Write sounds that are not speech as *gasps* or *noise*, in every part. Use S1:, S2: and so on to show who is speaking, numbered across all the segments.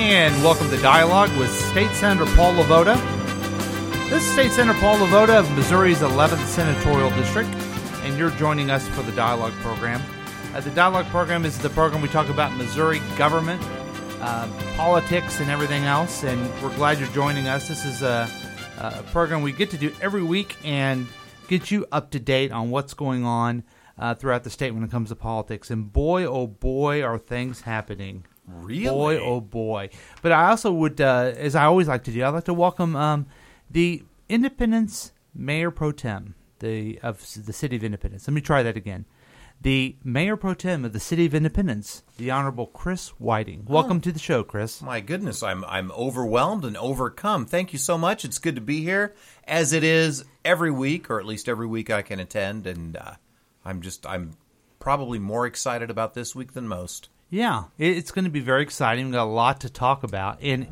S1: and welcome to Dialogue with State Senator Paul LeVota. This is State Senator Paul LeVota of Missouri's 11th Senatorial District, and you're joining us for the Dialogue program. Uh, the Dialogue program is the program we talk about Missouri government, uh, politics, and everything else, and we're glad you're joining us. This is a, a program we get to do every week and get you up to date on what's going on uh, throughout the state when it comes to politics. And boy, oh boy, are things happening.
S2: Really?
S1: Boy, oh boy. But I also would, uh, as I always like to do, I'd like to welcome um, the Independence Mayor Pro Tem the, of the City of Independence. Let me try that again. The Mayor Pro Tem of the City of Independence, the Honorable Chris Whiting. Welcome
S2: Oh.
S1: to the show, Chris.
S2: My goodness, I'm I'm overwhelmed and overcome. Thank you so much. It's good to be here, as it is every week, or at least every week I can attend, and uh, I'm just I'm probably more excited about this week than most.
S1: Yeah, it's going to be very exciting. We've got a lot to talk about, and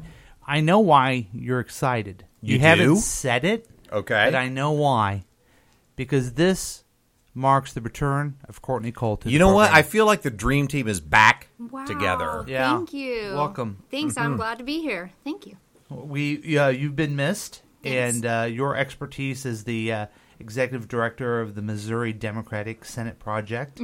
S1: I know why you're excited.
S2: You
S1: haven't said it,
S2: Okay.
S1: but I know why. Because this marks the return of Courtney Colton.
S2: You
S1: the
S2: know what? I feel like the dream team is back
S3: Wow.
S2: together.
S1: Yeah.
S3: Thank you.
S1: Welcome.
S3: Thanks. I'm glad to be here. Thank you.
S1: We yeah, you've been missed,
S3: Thanks.
S1: and uh, your expertise as the uh, executive director of the Missouri Democratic Senate Project,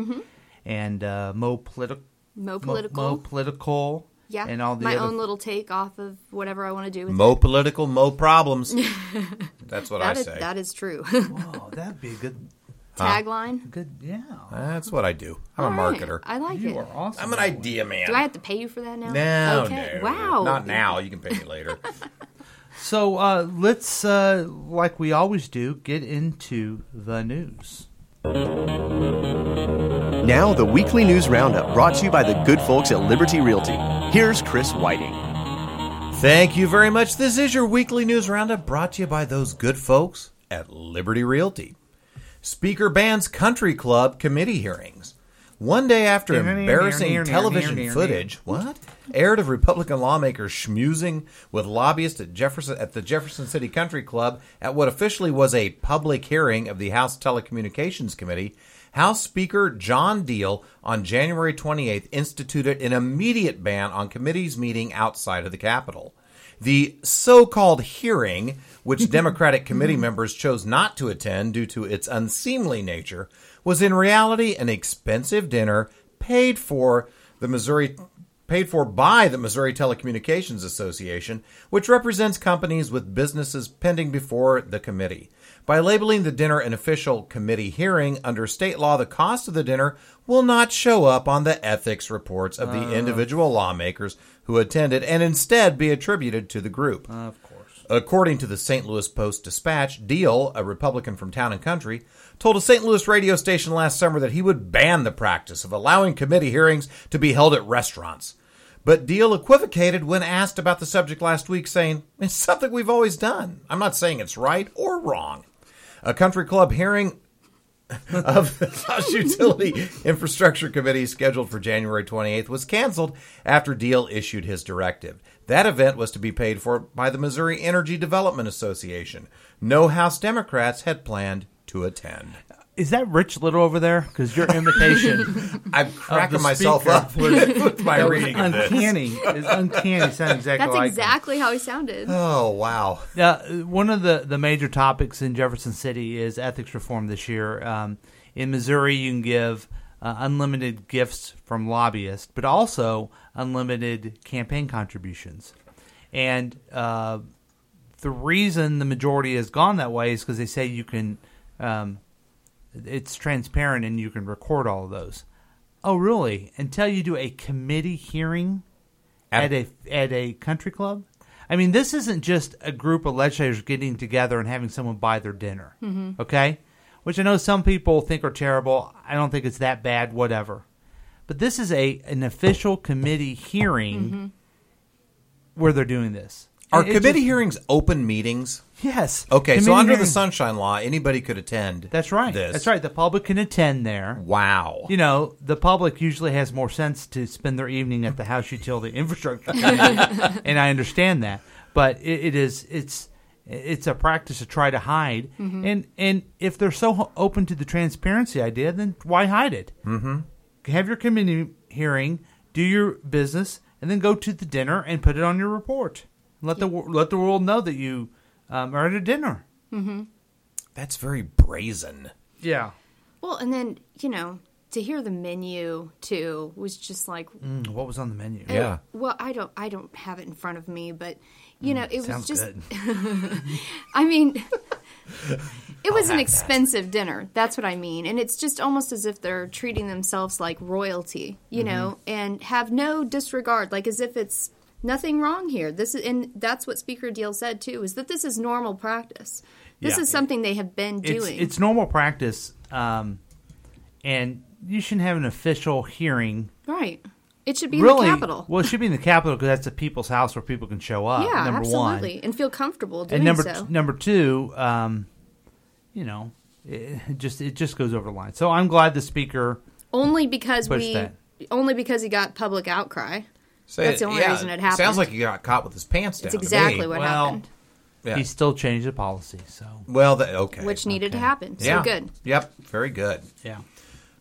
S1: and uh, Mo Political,
S3: Mo
S1: Mo,
S3: political.
S1: Mo Political,
S3: yeah.
S1: and all the
S3: My
S1: other
S3: own little take off of whatever I want to do with
S2: Mo
S3: it.
S2: political, mo problems. *laughs* That's what I
S3: That is,
S2: say.
S3: that is true. *laughs*
S1: Oh, that'd be a good,
S3: Tagline.
S1: good, yeah.
S2: That's what I do. I'm a
S3: All right.
S2: marketer.
S3: I like
S1: You
S3: it.
S1: You are awesome.
S2: I'm an idea man.
S3: Do I have to pay you for that now?
S2: No,
S3: Okay.
S2: no.
S3: Wow.
S2: Not now. You can pay me later. *laughs*
S1: So uh, let's, uh, like we always do, get into the news.
S4: Now, the weekly news roundup brought to you by the good folks at Liberty Realty. Here's Chris Whiting.
S2: Thank you very much. This is your weekly news roundup brought to you by those good folks at Liberty Realty. Speaker bans country club committee hearings. One day after embarrassing television footage, what aired of Republican lawmakers schmoozing with lobbyists at Jefferson at the Jefferson City Country Club at what officially was a public hearing of the House Telecommunications Committee, House Speaker John Diehl on January 28th instituted an immediate ban on committees meeting outside of the Capitol. The so called hearing, which *laughs* Democratic committee members chose not to attend due to its unseemly nature, was in reality an expensive dinner paid for the Missouri paid for by the Missouri Telecommunications Association, which represents companies with businesses pending before the committee. By labeling the dinner an official committee hearing under state law, the cost of the dinner will not show up on the ethics reports of the individual lawmakers who attended and instead be attributed to the group.
S1: Of course.
S2: According to the St. Louis Post Dispatch, Diehl, a Republican from Town and Country, told a St. Louis radio station last summer that he would ban the practice of allowing committee hearings to be held at restaurants. But Diehl equivocated when asked about the subject last week, saying, It's something we've always done. I'm not saying it's right or wrong. A country club hearing *laughs* of the House Utility *laughs* Infrastructure Committee scheduled for January 28th was canceled after Diehl issued his directive. That event was to be paid for by the Missouri Energy Development Association. No House Democrats had planned to attend.
S1: Is that Rich Little over there? Because your imitation *laughs*
S2: I'm cracking myself
S1: speaker
S2: up
S1: was,
S2: with my
S1: that was
S2: reading of this.
S1: uncanny. It's uncanny. Sound exactly
S3: That's
S1: like him.
S3: exactly how he sounded.
S2: Oh, wow.
S1: Uh, one of the, the major topics in Jefferson City is ethics reform this year. Um, in Missouri, you can give uh, unlimited gifts from lobbyists, but also unlimited campaign contributions. And uh, the reason the majority has gone that way is because they say you can, um, it's transparent and you can record all of those. Oh, really? Until you do a committee hearing
S2: At-
S1: at a at a country club. I mean, this isn't just a group of legislators getting together and having someone buy their dinner. Okay, which I know some people think are terrible. I don't think it's that bad. Whatever, but this is a an official committee hearing where they're doing this.
S2: Are
S1: It- it
S2: committee
S1: just-
S2: hearings open meetings?
S1: Yes.
S2: Okay, so
S1: Committee
S2: under the
S1: hearings-
S2: Sunshine Law, anybody could attend.
S1: That's right.
S2: This.
S1: That's right. The public can attend there.
S2: Wow.
S1: You know, the public usually has more sense to spend their evening at the House Utility Infrastructure *laughs* Committee, and I understand that. But it, it is it's it's a practice to try to hide, and and if they're so ho- open to the transparency idea, then why hide it? Mm-hmm. Have your committee hearing, do your business, and then go to the dinner and put it on your report. Let the let the world know that you um, are at a dinner.
S2: That's very brazen.
S1: Yeah.
S3: Well, and then you know to hear the menu too was just like
S1: Mm, what was on the menu?
S2: Yeah.
S3: well i don't i don't have it in front of me but you know it was just
S1: good. *laughs*
S3: i mean it was an expensive dinner that's what i mean and it's just almost as if they're treating themselves like royalty you
S1: Mm-hmm.
S3: know and have no disregard like as if it's nothing wrong here this is and that's what speaker Diehl said too is that this is normal practice this
S1: Yeah.
S3: is something they have been doing
S1: it's normal practice, um, and you shouldn't have an official hearing.
S3: right it should be
S1: really,
S3: in the capital
S1: well, it should be in the Capitol because that's a people's house where people can show up.
S3: yeah
S1: number
S3: absolutely
S1: one,
S3: and feel comfortable doing
S1: and number
S3: so
S1: number two, um, you know, it it just it just goes over the line. So I'm glad the speaker.
S3: Only because we,
S1: that.
S3: only because he got public outcry.
S2: Say
S3: That's the only reason it happened.
S2: Sounds like he got caught with his pants down.
S3: That's exactly what
S1: Well,
S3: happened,
S2: Yeah.
S1: He still changed the policy. So
S2: Well, that, okay.
S3: which needed to happen. So
S2: yeah.
S3: good.
S2: Yep. Very good.
S1: yeah.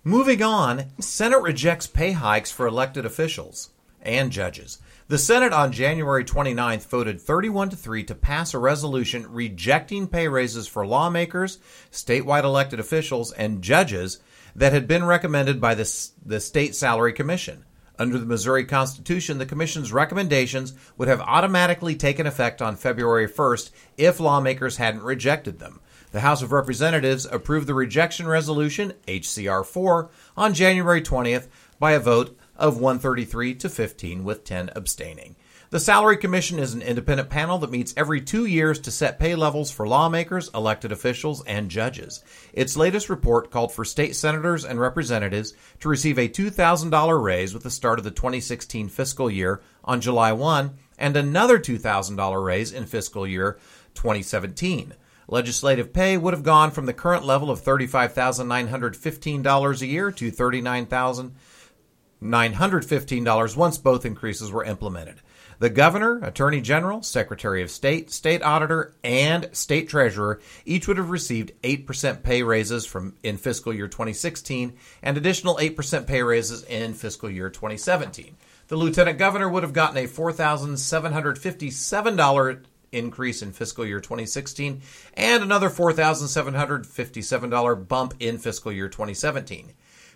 S2: Moving on, Senate rejects pay hikes for elected officials and judges. The Senate on January 29th voted 31 to 3 to pass a resolution rejecting pay raises for lawmakers, statewide elected officials, and judges that had been recommended by the, the State Salary Commission. Under the Missouri Constitution, the Commission's recommendations would have automatically taken effect on February 1st if lawmakers hadn't rejected them. The House of Representatives approved the rejection resolution, HCR 4, on January 20th by a vote of 133 to 15, with 10 abstaining. The Salary Commission is an independent panel that meets every two years to set pay levels for lawmakers, elected officials, and judges. Its latest report called for state senators and representatives to receive a $2,000 raise with the start of the 2016 fiscal year on July 1 and another $2,000 raise in fiscal year 2017. Legislative pay would have gone from the current level of $35,915 a year to $39,915 once both increases were implemented. The governor, attorney general, secretary of state, state auditor, and state treasurer each would have received 8% pay raises from in fiscal year 2016 and additional 8% pay raises in fiscal year 2017. The lieutenant governor would have gotten a $4,757 increase in fiscal year 2016 and another $4,757 bump in fiscal year 2017.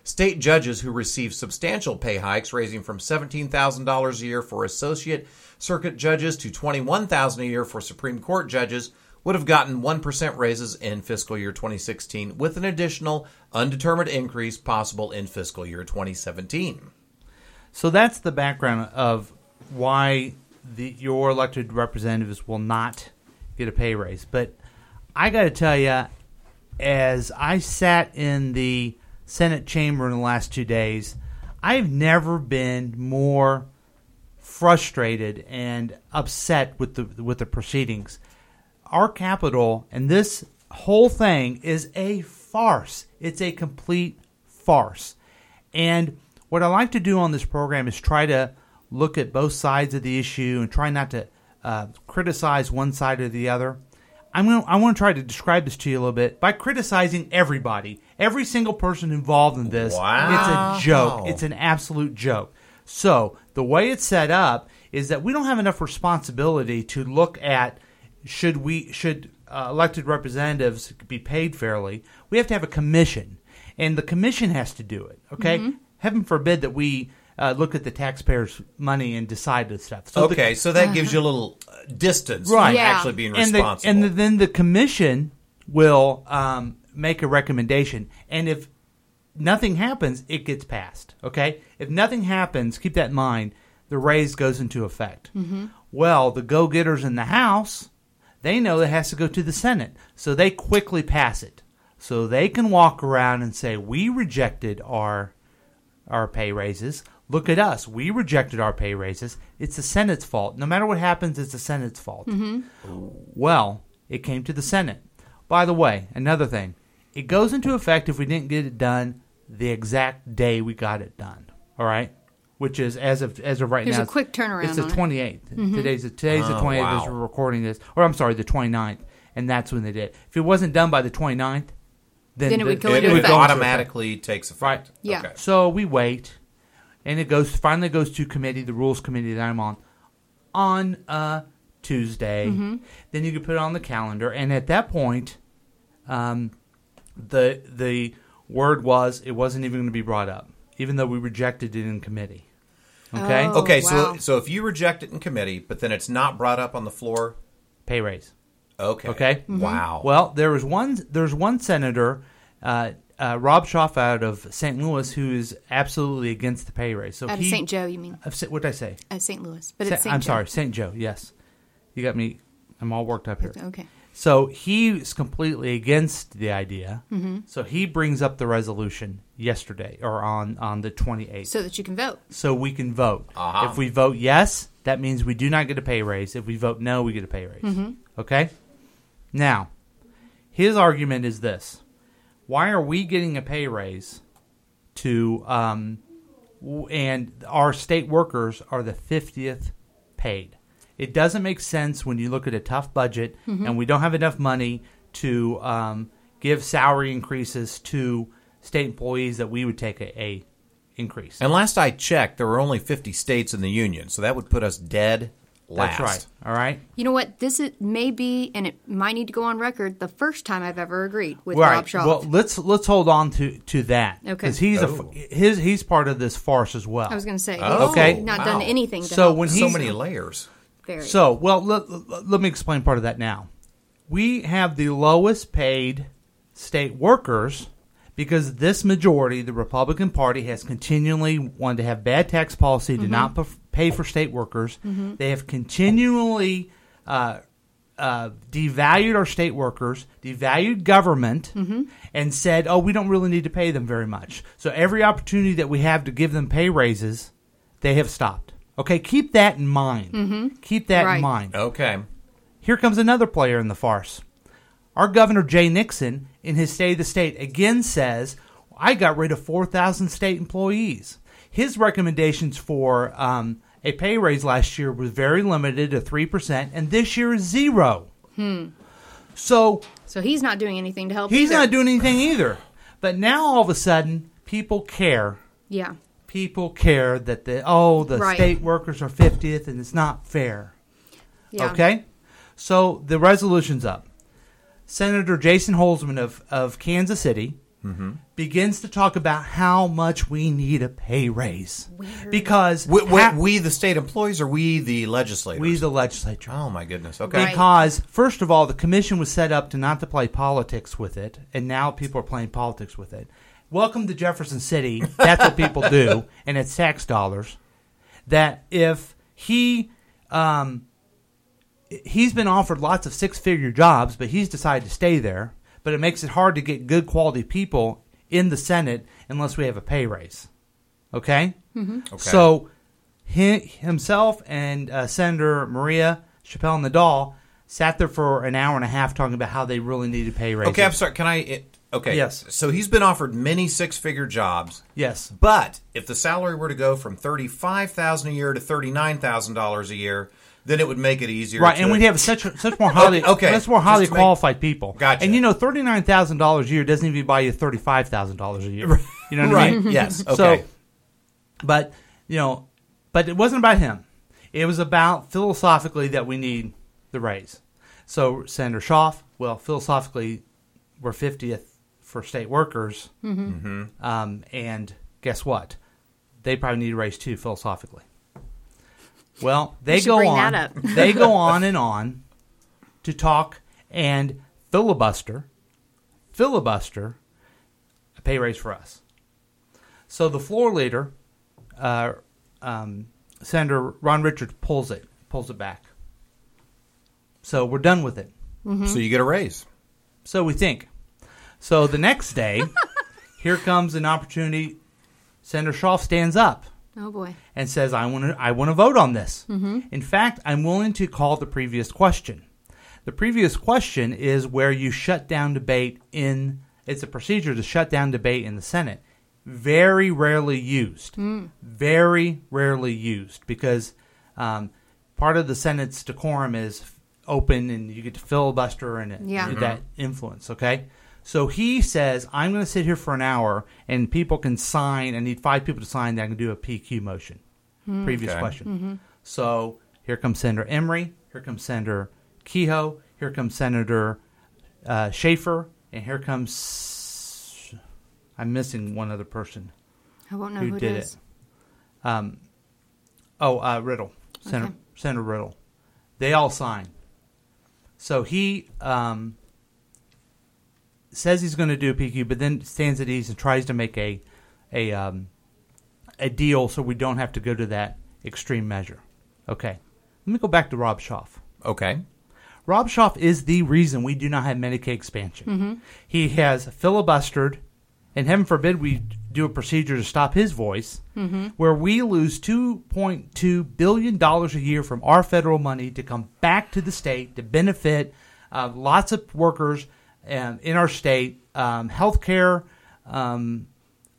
S2: State judges who receive substantial pay hikes ranging from $17,000 a year for associate circuit judges to $21,000 a year for Supreme Court judges would have gotten 1% raises in fiscal year 2016 with an additional undetermined increase possible in fiscal year 2017.
S1: So that's the background of why the, your elected representatives will not get a pay raise. But I got to tell you, as I sat in the Senate chamber in the last two days, I've never been more frustrated and upset with the with the proceedings. Our capital and this whole thing is a farce. It's a complete farce. And what I like to do on this program is try to look at both sides of the issue and try not to uh, criticize one side or the other. I'm gonna, I want to try to describe this to you a little bit by criticizing everybody, every single person involved in this.
S2: Wow.
S1: It's a joke. It's an absolute joke. So the way it's set up is that we don't have enough responsibility to look at should we should uh, elected representatives be paid fairly. We have to have a commission, and the commission has to do it. Okay, heaven forbid that we uh, look at the taxpayers' money and decide this stuff. So the-
S2: okay, so that gives you a little uh, distance
S1: Right.
S2: from
S3: Yeah.
S2: actually being
S1: and the,
S2: responsible.
S1: and the, then the commission will um, make a recommendation, and if nothing happens, it gets passed. Okay, if nothing happens, keep that in mind. The raise goes into effect. Mm-hmm. Well, the go-getters in the House, they know it has to go to the Senate, so they quickly pass it, so they can walk around and say, "We rejected our our pay raises. Look at us. We rejected our pay raises. It's the Senate's fault. No matter what happens, it's the Senate's fault. Mm-hmm. Well, it came to the Senate. By the way, another thing. It goes into effect if we didn't get it done the exact day we got it done. All right? Which is as of as of right
S3: There's
S1: now.
S3: There's a quick turnaround
S1: It's the
S3: on it.
S1: 28th. Today's the, today's the
S2: Oh,
S1: 28th as we're recording this. Or I'm sorry, the 29th. And that's when they did. it. If it wasn't done by the 29th, then,
S3: Then it would
S1: the-
S3: go
S2: it
S3: into
S2: would
S3: effect.
S2: automatically takes effect.
S1: Right.
S3: Yeah.
S2: Okay.
S1: so we wait, and it goes finally goes to committee, the rules committee that I'm on, on uh, Tuesday. Then you can put it on the calendar, and at that point, um, the the word was it wasn't even going to be brought up, even though we rejected it in committee. Okay,
S3: Oh,
S2: Okay,
S3: wow.
S2: so so if you reject it in committee, but then it's not brought up on the floor,
S1: pay raise.
S2: okay,
S1: Okay.
S3: Mm-hmm.
S2: wow.
S1: Well, there was one. There's one senator, uh, uh, Rob Schaaf out of St. Louis, who is absolutely against the pay raise. So
S3: Out of St. Joe, you mean?
S1: Of, what did I say?
S3: Uh, St. Louis, but
S1: Sa-
S3: it's St.
S1: I'm
S3: Joe.
S1: sorry, St. Joe. Yes, you got me. I'm all worked up here.
S3: Okay.
S1: So he's completely against the idea.
S3: Mm-hmm.
S1: So he brings up the resolution yesterday or on on the 28th, so,
S3: So that you can vote.
S1: So we can vote.
S2: Uh-huh.
S1: If we vote yes, that means we do not get a pay raise. If we vote no, we get a pay raise.
S3: Mm-hmm.
S1: Okay. Now, his argument is this: Why are we getting a pay raise to um, and our state workers are the 50th paid. It doesn't make sense when you look at a tough budget and we don't have enough money to um, give salary increases to state employees that we would take a, a increase.
S2: and last I checked, there were only 50 states in the union, so that would put us dead last.
S1: That's right. All right.
S3: You know what? This is, may be, and it might need to go on record, the first time I've ever agreed with
S1: right.
S3: Rob Schaaf.
S1: Well, let's let's hold on to to that
S3: Okay.
S1: because he's
S2: Oh.
S1: a his he's part of this farce as well.
S3: I was going to say, he's
S2: Oh,
S1: Okay.
S3: not
S2: wow.
S3: done anything to
S1: So
S3: help.
S1: when
S2: So many layers.
S3: Very.
S1: So, well, let, let, let me explain part of that now. We have the lowest paid state workers because this majority, the Republican Party, has continually wanted to have bad tax policy to not pay for state workers. They have continually uh, uh, devalued our state workers, devalued government, and said, "Oh, we don't really need to pay them very much." So every opportunity that we have to give them pay raises, they have stopped. Okay, keep that in mind. Keep that
S3: Right.
S1: in mind.
S2: Okay.
S1: Here comes another player in the farce. Our governor Jay Nixon, in his State of the State, again says, "I got rid of 4,000 state employees." His recommendations for um, a pay raise last year was very limited to three percent, and this year is zero. So
S3: so he's not doing anything to help
S1: he's
S3: either.
S1: not doing anything either. But now all of a sudden, people care
S3: Yeah.
S1: People care that the oh the
S3: Right.
S1: state workers are 50th and it's not fair.
S3: Yeah.
S1: Okay? So the resolution's up. Senator Jason Holsman of, of Kansas City mm-hmm. begins to talk about how much we need a pay raise. Because
S2: We, we,
S1: ha-
S2: we, the state employees, or we, the legislators?
S1: we, the legislature.
S2: oh, my goodness. Okay.
S3: Right.
S1: Because first of all, the commission was set up to not to play politics with it, and now people are playing politics with it. Welcome to Jefferson City. That's what people do, *laughs* and it's tax dollars. That if he um, he's been offered lots of six-figure jobs, but he's decided to stay there. But it makes it hard to get good quality people in the Senate unless we have a pay raise. Okay.
S2: Okay.
S1: So, he, himself and uh, Senator Maria Chappelle Nadal sat there for an hour and a half talking about how they really need needed pay raises.
S2: Okay, I'm sorry. Can I? It, okay.
S1: Yes.
S2: So he's been offered many six-figure jobs,
S1: Yes.
S2: but if the salary were to go from thirty-five thousand a year to thirty-nine thousand dollars a year, then it would make it easier.
S1: Right,
S2: to,
S1: and we'd have such such more highly *laughs*
S2: Okay,
S1: much more highly
S2: to make-
S1: qualified people.
S2: Gotcha.
S1: And you know, thirty nine thousand dollars a year doesn't even buy you thirty five thousand dollars a year. You know what I
S2: right.
S1: mean?
S2: yes. Okay.
S1: So, but you know, but it wasn't about him. It was about philosophically that we need the raise. So Senator Schaaf, well, philosophically, we're fiftieth for state workers,
S2: Mm-hmm.
S1: um, and guess what? They probably need a raise too, philosophically. Well, they
S3: should
S1: go
S3: bring
S1: on.
S3: that up. *laughs*
S1: they go on and *laughs* on to talk and filibuster, filibuster a pay raise for us. So the floor leader, uh, um, Senator Ron Richards, pulls it, pulls it back. So we're done with it.
S2: so you get a raise.
S1: So we think. So the next day, *laughs* here comes an opportunity. Senator Schaaf stands up
S3: Oh boy.
S1: and says, "I want to. I want to vote on this. Mm-hmm. In fact, I'm willing to call the previous question. The previous question is where you shut down debate in. It's a procedure to shut down debate in the Senate. Very rarely used. Hmm. Very rarely used because um, part of the Senate's decorum is open and you get to filibuster and it-
S3: Yeah.
S1: that mm-hmm. influence. Okay, So he says, I'm going to sit here for an hour and people can sign. I need five people to sign that I can do a PQ motion. Previous
S2: Okay.
S1: question. So here comes Senator Emery. Here comes Senator Kehoe. Here comes Senator uh, Schaefer. And here comes. I'm missing one other person
S3: I won't know
S1: who
S3: who,
S1: did
S3: is.
S1: it. Um, oh, uh, Riddle, Senator,
S3: Okay.
S1: Senator Riddle. They all sign. So he um, says he's going to do a PQ, but then stands at ease and tries to make a a um, a deal so we don't have to go to that extreme measure. Okay, let me go back to Rob Schaaf.
S2: Okay.
S1: Rob Schaaf is the reason we do not have Medicaid expansion. He has filibustered, and heaven forbid we do a procedure to stop his voice, where we lose $2.2 billion a year from our federal money to come back to the state to benefit uh, lots of workers um, in our state, um, healthcare um,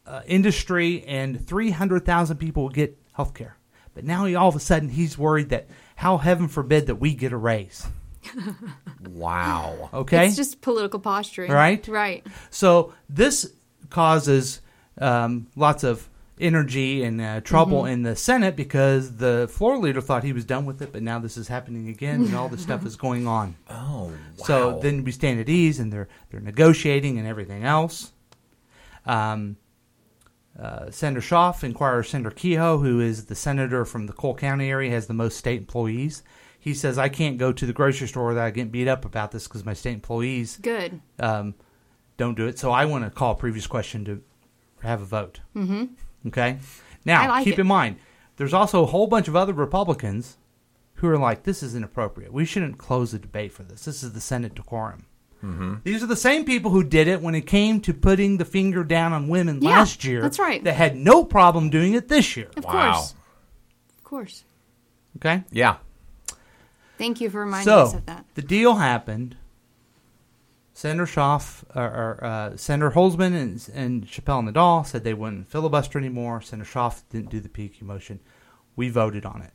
S1: uh, industry, and 300,000 people will get healthcare. But now he all of a sudden he's worried that how heaven forbid that we get a raise. *laughs*
S2: Wow.
S1: Okay.
S3: It's just political posturing.
S1: Right?
S3: Right.
S1: so this causes um, lots of energy and uh, trouble
S3: Mm-hmm.
S1: in the Senate because the floor leader thought he was done with it, but now this is happening again, and all this stuff is going on. *laughs*
S2: Oh, wow.
S1: So then we stand at ease, and they're they're negotiating and everything else. Um, uh, Senator Schaaf inquires Senator Kehoe, who is the senator from the Cole County area, has the most state employees. He says, "I can't go to the grocery store without getting beat up about this because my state employees
S3: Good.
S1: um, don't do it." So I want to call a previous question to have a vote. Mm-hmm. Okay. Now
S3: like
S1: keep
S3: it.
S1: in mind, there's also a whole bunch of other Republicans who are like, "This is inappropriate. We shouldn't close the debate for this. This is the Senate decorum." Mm-hmm. These are the same people who did it when it came to putting the finger down on women
S3: Yeah,
S1: last year.
S3: that's right.
S1: That had no problem doing it this year.
S3: Of
S2: Wow.
S3: course. Of course.
S1: Okay.
S2: yeah.
S3: Thank you for reminding
S1: so
S3: us of that.
S1: the deal happened. Senator Schaaf or, or uh, Senator Holsman and, and Chappelle Nadal said they wouldn't filibuster anymore. Senator Schaaf didn't do the PQ motion. We voted on it.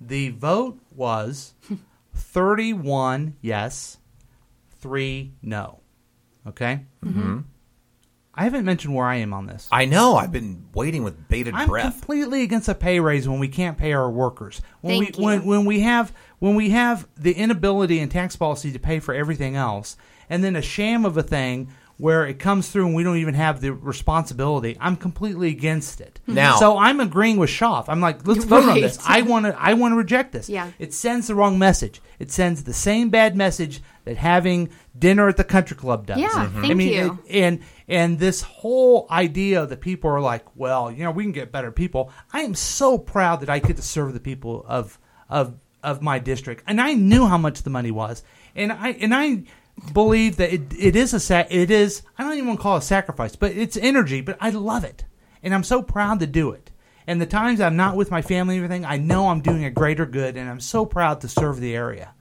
S1: The vote was *laughs* 31 yes, 3 no. Okay? Mm-hmm. I haven't mentioned where I am on this.
S2: I know. I've been waiting with bated
S1: I'm
S2: breath.
S1: completely against a pay raise when we can't pay our workers. When
S3: Thank
S1: we
S3: you.
S1: when when we have when we have the inability in tax policy to pay for everything else, and then a sham of a thing where it comes through and we don't even have the responsibility. I'm completely against it.
S2: Now-
S1: so I'm agreeing with Schaaf. I'm like, let's vote on this. I want to. I want to reject this.
S3: Yeah.
S1: It sends the wrong message. It sends the same bad message that having dinner at the country club does.
S3: Yeah, Mhm. thank
S1: I mean,
S3: you.
S1: it- and and this whole idea that people are like, well, you know, we can get better people. I am so proud that I get to serve the people of of of my district, and I knew how much the money was, and I and I believe that it, it is a sa- it is I don't even want to call it a sacrifice, but it's energy, but I love it, and I'm so proud to do it. And the times I'm not with my family and everything, I know I'm doing a greater good, and I'm so proud to serve the area.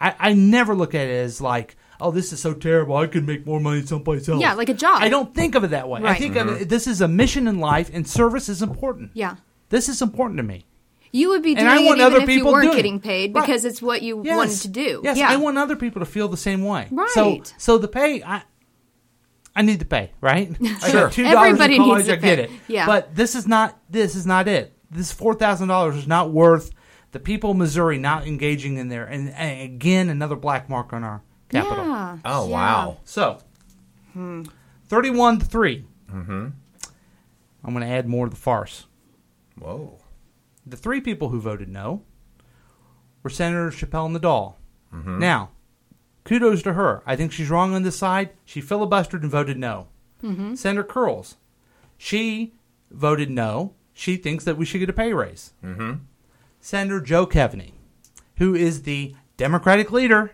S1: I, I never look at it as like, oh, this is so terrible. I could make more money someplace else.
S3: Yeah, like a job.
S1: I don't think of it that way. I
S3: Right.
S1: think of it, mm-hmm. this is a mission in life, and service is important.
S3: Yeah.
S1: This is important to me.
S3: You would be doing
S1: And
S3: doing
S1: I
S3: it
S1: want
S3: even
S1: other
S3: if you
S1: people
S3: weren't
S1: doing
S3: getting paid
S1: Right.
S3: because it's what you
S1: Yes.
S3: wanted to do.
S1: Yes,
S3: yeah.
S1: I want other people to feel the same way.
S3: Right.
S1: So, so the pay, I, I need the pay, right? *laughs*
S2: Sure.
S1: two dollars
S3: Everybody
S1: in
S3: needs
S1: college.
S3: the
S1: I get
S3: pay.
S1: it.
S3: Yeah.
S1: But this is not. This is not it. This four thousand dollars is not worth the people of Missouri not engaging in there. And, and again, another black mark on our capital.
S3: Yeah.
S2: oh,
S3: Yeah.
S2: wow.
S1: So, thirty-one to 3 Mm-hmm. I'm going to add more to the farce.
S2: Whoa.
S1: The three people who voted no were Senator Chappelle and Nadal. Now, kudos to her. I think she's wrong on this side. She filibustered and voted no. Senator Curls, she voted no. She thinks that we should get a pay raise. Mm-hmm. Senator Joe Keaveny, who is the Democratic leader,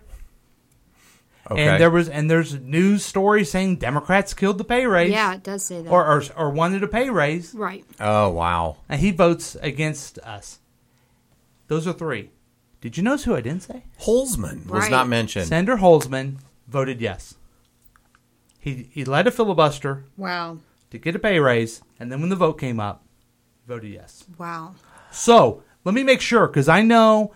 S2: Okay.
S1: and there was and there's news stories saying Democrats killed the pay raise,
S3: Yeah, it does say that.
S1: or, or or wanted a pay raise,
S3: right.
S2: oh, wow.
S1: and he votes against us. Those are three. Did you notice who I didn't say?
S2: Holsman was
S3: Right.
S2: not mentioned.
S1: Senator Holsman voted yes. He he led a filibuster
S3: Wow.
S1: to get a pay raise, and then when the vote came up, voted yes.
S3: Wow.
S1: So let me make sure because I know.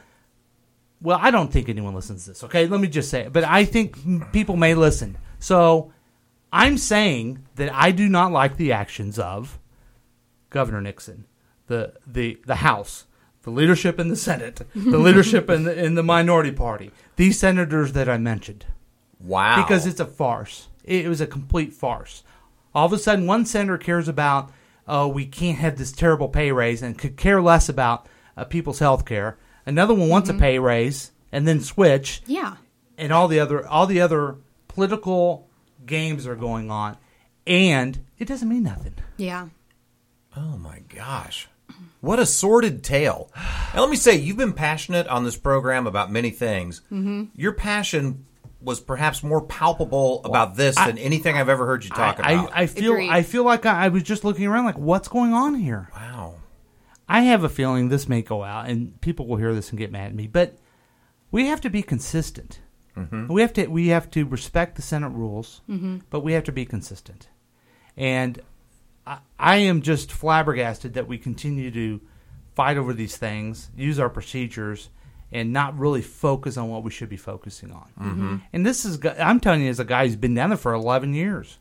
S1: Well, I don't think anyone listens to this. Okay, let me just say it, but I think people may listen. So I'm saying that I do not like the actions of Governor Nixon, the the the House, the leadership in the Senate, the *laughs* leadership in the in the minority party, these senators that I mentioned,
S2: Wow.
S1: because it's a farce. It was a complete farce. All of a sudden, one senator cares about, oh, we can't have this terrible pay raise, and could care less about uh, people's health care. Another one wants a pay raise, and then switch
S3: Yeah.
S1: and all the other all the other political games are going on, and it doesn't mean nothing.
S3: Yeah.
S2: Oh my gosh. What a sordid tale. And let me say, you've been passionate on this program about many things. Mm-hmm. Your passion was perhaps more palpable about this
S1: I-
S2: than anything I've ever heard you talk
S1: I,
S2: about.
S1: I, I feel
S3: Agreed.
S1: I feel like I, I was just looking around like what's going on here.
S2: wow.
S1: I have a feeling this may go out, and people will hear this and get mad at me. But we have to be consistent. Mm-hmm. We have to we have to respect the Senate rules, mm-hmm. but we have to be consistent. And I, I am just flabbergasted that we continue to fight over these things, use our procedures, and not really focus on what we should be focusing on. Mm-hmm. And this is I'm telling you, as a guy who's been down there for 11 years,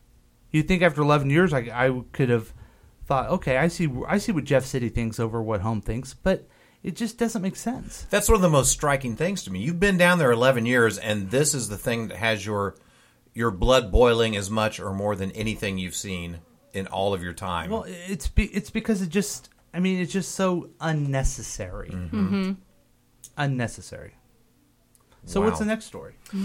S1: you think after 11 years I, I could have thought, okay, I see I see what Jeff City thinks over what Home thinks, but it just doesn't make sense.
S2: That's one of the most striking things to me. You've been down there 11 years, and this is the thing that has your your blood boiling as much or more than anything you've seen in all of your time.
S1: Well, it's be, it's because it just I mean it's just so unnecessary, mm-hmm. Mm-hmm. unnecessary. So what's the next story? *laughs*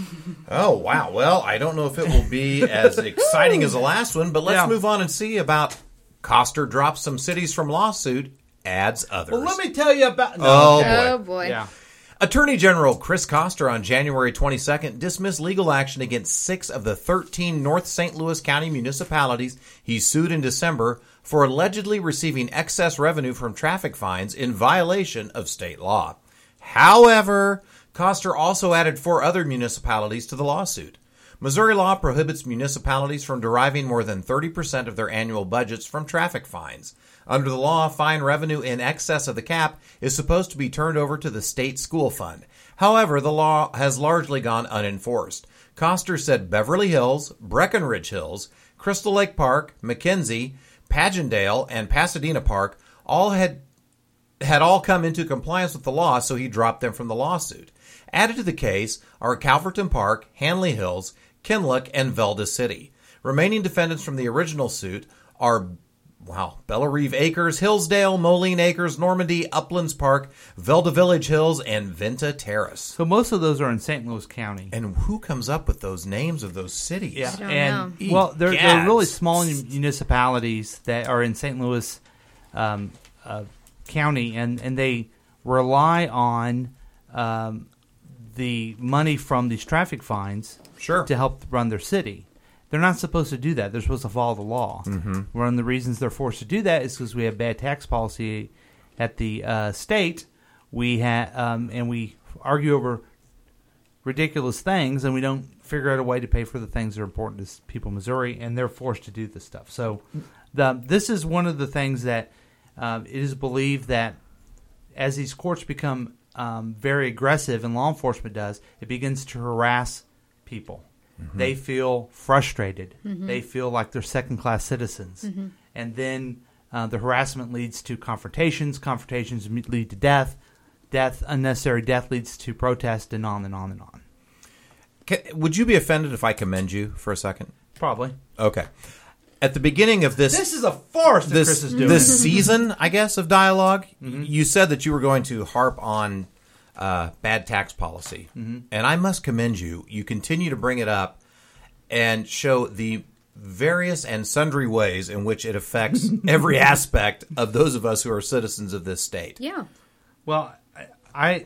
S2: Oh wow! Well, I don't know if it will be as *laughs* exciting as the last one, but let's
S1: Yeah.
S2: move on and see about Koster drops some cities from lawsuit, adds others.
S1: Well, let me tell you about. No,
S2: Oh,
S1: okay.
S2: boy.
S3: Oh boy.
S1: yeah.
S2: Attorney General Chris Koster on January 22nd dismissed legal action against six of the 13 North St. Louis County municipalities he sued in December for allegedly receiving excess revenue from traffic fines in violation of state law. However, Koster also added four other municipalities to the lawsuit. Missouri law prohibits municipalities from deriving more than 30% of their annual budgets from traffic fines. Under the law, fine revenue in excess of the cap is supposed to be turned over to the state school fund. However, the law has largely gone unenforced. Koster said Beverly Hills, Breckenridge Hills, Crystal Lake Park, Mackenzie, Pagedale, and Pasadena Park all had had all come into compliance with the law, so he dropped them from the lawsuit. Added to the case are Calverton Park, Hanley Hills, Kinloch, and Velda City. Remaining defendants from the original suit are wow, Bellerive Acres, Hillsdale, Moline Acres, Normandy, Uplands Park, Velda Village Hills, and Vinita Terrace.
S1: So most of those are in St. Louis County.
S2: And who comes up with those names of those cities?
S1: Yeah,
S3: don't
S1: and
S2: know.
S1: well, they're, they're really small municipalities that are in St. Louis um, uh, County, and and they rely on um, the money from these traffic fines
S2: Sure.
S1: to help run their city. They're not supposed to do that. They're supposed to follow the law. Mm-hmm. One of the reasons they're forced to do that is because we have bad tax policy at the uh, state. We have um, and we argue over ridiculous things, and we don't figure out a way to pay for the things that are important to people in Missouri, and they're forced to do this stuff. So, the, this is one of the things that um, it is believed that as these courts become um, very aggressive, and law enforcement does, it begins to harass people. They feel frustrated. They feel like they're second class citizens, and then uh, the harassment leads to confrontations. Confrontations lead to death. Death, unnecessary death, leads to protest, and on and on and on.
S2: Ca- Would you be offended if I commend you for a second?
S1: Probably.
S2: Okay. At the beginning of this,
S1: This is a farce that
S2: this
S1: Chris is doing.
S2: this *laughs* season, I guess, of dialog
S1: Mm-hmm.
S2: you said that you were going to harp on uh, bad tax policy,
S1: Mm-hmm.
S2: and I must commend you. You continue to bring it up and show the various and sundry ways in which it affects *laughs* every aspect of those of us who are citizens of this state.
S3: Yeah.
S1: Well, I, I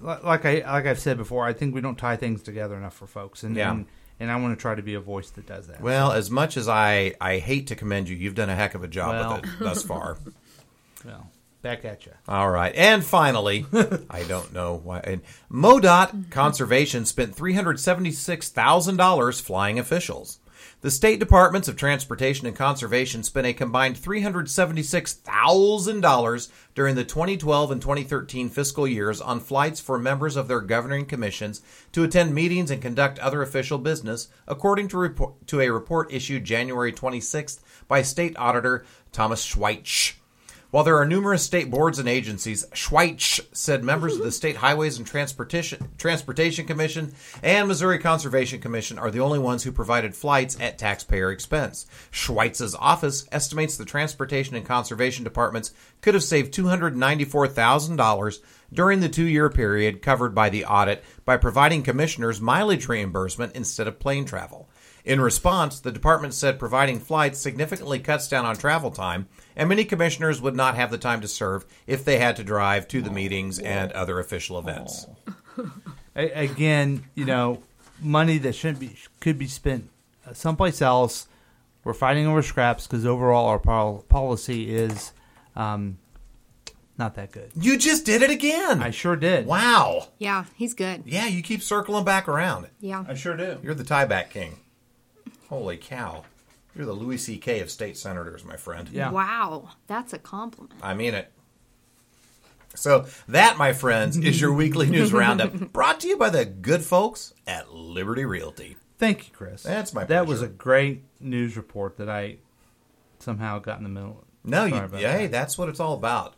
S1: like I like I've said before, I think we don't tie things together enough for folks, and
S2: Yeah.
S1: and, and I want to try to be a voice that does that.
S2: Well, as much as I, I hate to commend you, you've done a heck of a job
S1: Well.
S2: with it thus far. *laughs*
S1: well back at you.
S2: All right. And finally, *laughs* I don't know why. And MoDOT Conservation spent $376,000 flying officials. The state departments of transportation and conservation spent a combined $376,000 during the 2012 and 2013 fiscal years on flights for members of their governing commissions to attend meetings and conduct other official business, according to, report, to a report issued January 26th by State Auditor Thomas Schweich. While there are numerous state boards and agencies, Schweich said members of the State Highways and Transportation, Transportation Commission and Missouri Conservation Commission are the only ones who provided flights at taxpayer expense. Schweich's office estimates the Transportation and Conservation Departments could have saved $294,000 during the two year period covered by the audit by providing commissioners mileage reimbursement instead of plane travel. In response, the department said providing flights significantly cuts down on travel time, and many commissioners would not have the time to serve if they had to drive to the meetings and other official events. *laughs*
S1: A- Again, you know, money that shouldn't be could be spent uh, someplace else. We're fighting over scraps because overall our pol- policy is um, not that good.
S2: You just did it again.
S1: I sure did.
S2: wow.
S3: Yeah, he's good.
S2: Yeah, you keep circling back around.
S3: Yeah.
S1: I sure do.
S2: You're the tieback king. Holy cow. You're the Louis C.K. of state senators, my friend.
S1: Yeah.
S3: Wow, that's a compliment.
S2: I mean it. So, that, my friends, is your weekly news *laughs* roundup brought to you by the good folks at Liberty Realty.
S1: Thank you, Chris.
S2: That's my
S1: That was a great news report that I somehow got in the middle.
S2: No, you,
S1: Sorry about
S2: yeah, hey, that's what it's all about.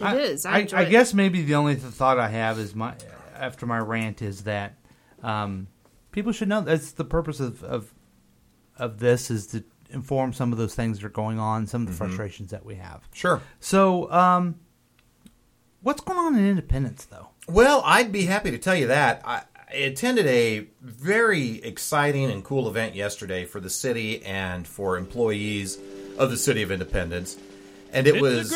S3: It is. I,
S1: I,
S3: enjoy
S1: I
S3: it.
S1: guess maybe the only thought I have is my after my rant is that um, people should know that's the purpose of, of of this is to inform some of those things that are going on, some of the frustrations that we have.
S2: Sure.
S1: So, um, what's going on in Independence, though?
S2: Well, I'd be happy to tell you that. I, I attended a very exciting and cool event yesterday for the city and for employees of the City of Independence. And it was.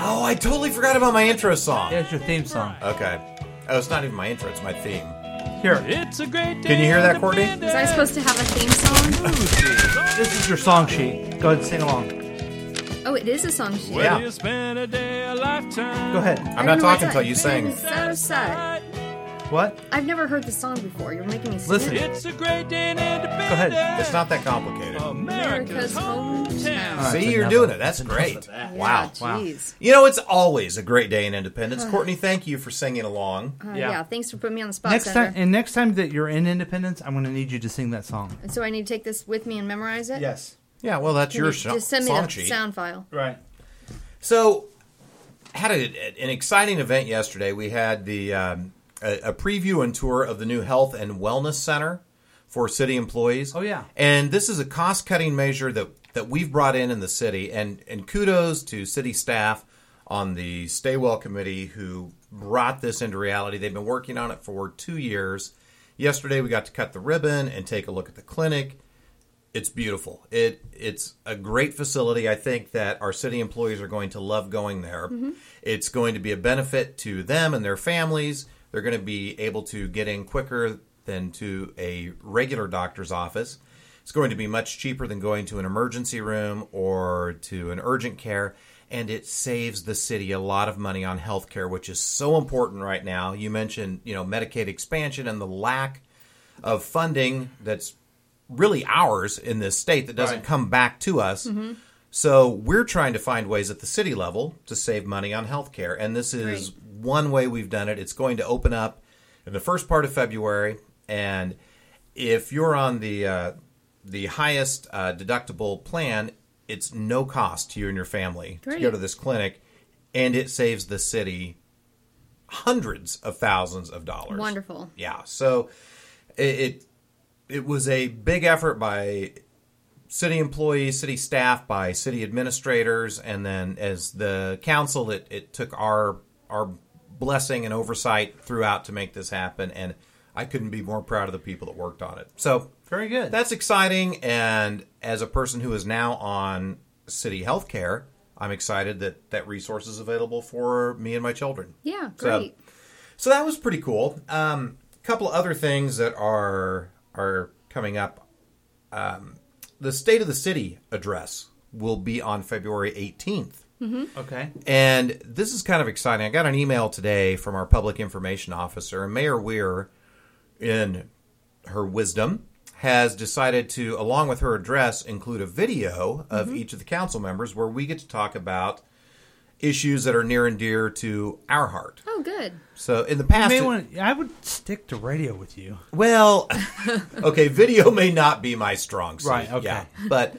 S2: Oh, I totally forgot about my intro song.
S1: Yeah, it's your theme song.
S2: Okay. Oh, it's not even my intro, it's my theme.
S1: Here,
S5: It's a great day
S2: Can you hear that, Courtney?
S3: Was I supposed to have a theme song?
S1: this is your song sheet. Go ahead and sing along.
S3: Oh, it is a song sheet.
S2: Yeah.
S5: spend a day, a lifetime.
S1: Go ahead.
S2: I'm not talking until you sing.
S3: So sad.
S1: What?
S3: I've never heard the song before. You're making me sing
S1: Listen.
S3: it.
S5: It's a great day in Independence.
S1: Go ahead.
S2: It's not that complicated.
S3: America's hometown.
S1: right,
S2: See,
S1: that's
S2: you're
S1: enough
S2: doing
S1: of-
S2: it. That's
S1: that's enough
S2: great.
S1: of that.
S2: Wow.
S3: Yeah, jeez.
S2: You know, it's always a great day in Independence. Courtney, thank you for singing along.
S3: Uh,
S1: Yeah.
S3: yeah. Thanks for putting me on the spot,
S1: Next
S3: Senator.
S1: time, and next time that you're in Independence, I'm going to need you to sing that song.
S3: And so I need to take this with me and memorize it.
S1: Yes.
S2: Yeah, well, that's
S3: Can
S2: your
S3: you
S2: sho-
S3: just send me
S2: song
S3: the
S2: sheet.
S3: sound file.
S1: Right.
S2: So, had a, an exciting event yesterday. We had the um, a, a preview and tour of the new health and wellness center for city employees.
S1: Oh, yeah.
S2: and this is a cost cutting measure that that we've brought in in the city. And and kudos to city staff on the Stay Well committee who brought this into reality. They've been working on it for two years. Yesterday, we got to cut the ribbon and take a look at the clinic it's beautiful. It it's a great facility. I think that our city employees are going to love going there. Mm-hmm. It's going to be a benefit to them and their families. They're going to be able to get in quicker than to a regular doctor's office. It's going to be much cheaper than going to an emergency room or to an urgent care and it saves the city a lot of money on health care which is so important right now. You mentioned, you know, Medicaid expansion and the lack of funding that's really ours in this state that doesn't
S1: Right.
S2: come back to us. Mm-hmm. So we're trying to find ways at the city level to save money on healthcare, and this is one way we've done it. It's going to open up in the first part of February, and if you're on the uh, the highest uh, deductible plan, it's no cost to you and your family to go to this clinic, and it saves the city hundreds of thousands of dollars.
S3: Wonderful.
S2: Yeah. So it, it it was a big effort by city employees, city staff, by city administrators, and then as the council, it, it took our our blessing and oversight throughout to make this happen. And I couldn't be more proud of the people that worked on it. So
S1: Very good.
S2: that's exciting. And as a person who is now on city health care, I'm excited that that resource is available for me and my children.
S3: Yeah,
S2: So-
S3: great.
S2: So that was pretty cool. A um, couple of other things that are are coming up. Um, the State of the City address will be on February 18th.
S1: Okay.
S2: And this is kind of exciting. I got an email today from our public information officer, and Mayor Weir, in her wisdom, has decided to, along with her address, include a video of
S3: Mm-hmm.
S2: each of the council members where we get to talk about issues that are near and dear to our heart.
S3: Oh, good.
S2: So in the past,
S1: may
S2: it-
S1: want- I would stick to radio with you.
S2: well, *laughs* okay, video may not be my strong suit,
S1: Right, okay.
S2: yeah, but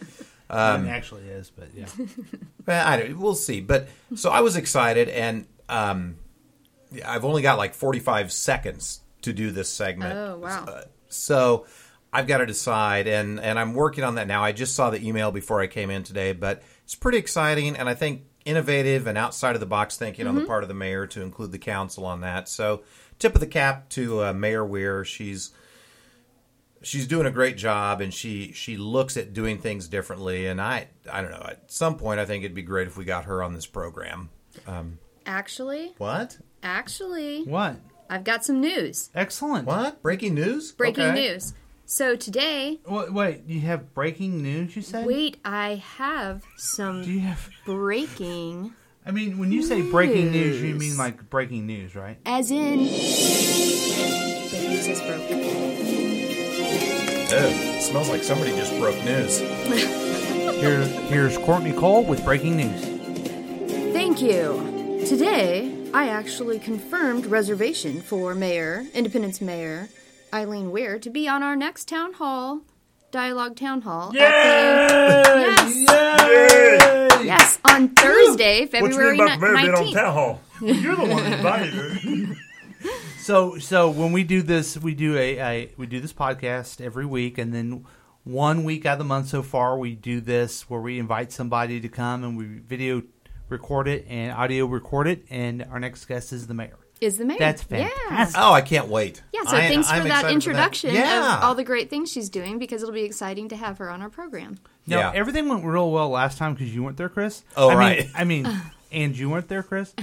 S1: it actually is, but yeah. *laughs*
S2: Well, I don't, we'll see. But so I was excited, and um, I've only got like 45 seconds to do this segment.
S3: Oh, wow.
S2: Uh, so I've got to decide, and and I'm working on that now. I just saw the email before I came in today, but it's pretty exciting, and I think innovative and outside of the box thinking on
S3: Mm-hmm.
S2: the part of the mayor to include the council on that. So tip of the cap to uh, Mayor Weir. She's she's doing a great job and she she looks at doing things differently and i i don't know at some point i think it'd be great if we got her on this program um,
S3: Actually,
S2: what
S3: actually,
S1: What?
S3: I've got some news.
S1: Excellent.
S2: what breaking news
S3: Breaking
S2: Okay.
S3: news. So today,
S1: Wait, wait, you have breaking news, you said?
S3: wait, I have some Do
S1: you have.
S3: breaking, *laughs*
S1: I mean, when you say breaking news, you mean like breaking news, right?
S3: as in the news is broken.
S2: Ew, smells like somebody just broke news *laughs*
S1: Here, here's Courtney Cole with breaking news.
S3: Thank you. Today, I actually confirmed reservation for Mayor, Independence Mayor Eileen Weir to be on our next town hall, Dialogue Town Hall. At the, yes, yes, on Thursday, February nineteenth.
S6: town hall? You're the one that invited her. *laughs*
S1: So, so when we do this, we do a, a we do this podcast every week, and then one week out of the month so far, we do this where we invite somebody to come and we video record it and audio record it, and our next guest is the mayor.
S3: Is the mayor?
S1: That's
S3: Yeah.
S1: fantastic.
S2: oh i can't wait
S3: Yeah, so
S2: I-
S3: thanks
S2: I'm
S3: for that introduction
S2: yeah
S3: of all the great things she's doing because it'll be exciting to have her on our program.
S1: Now,
S2: Yeah.
S1: everything went real well last time because you weren't there, Chris.
S2: Oh,
S1: I
S2: right.
S1: Mean, I mean, *laughs* and you weren't there, Chris.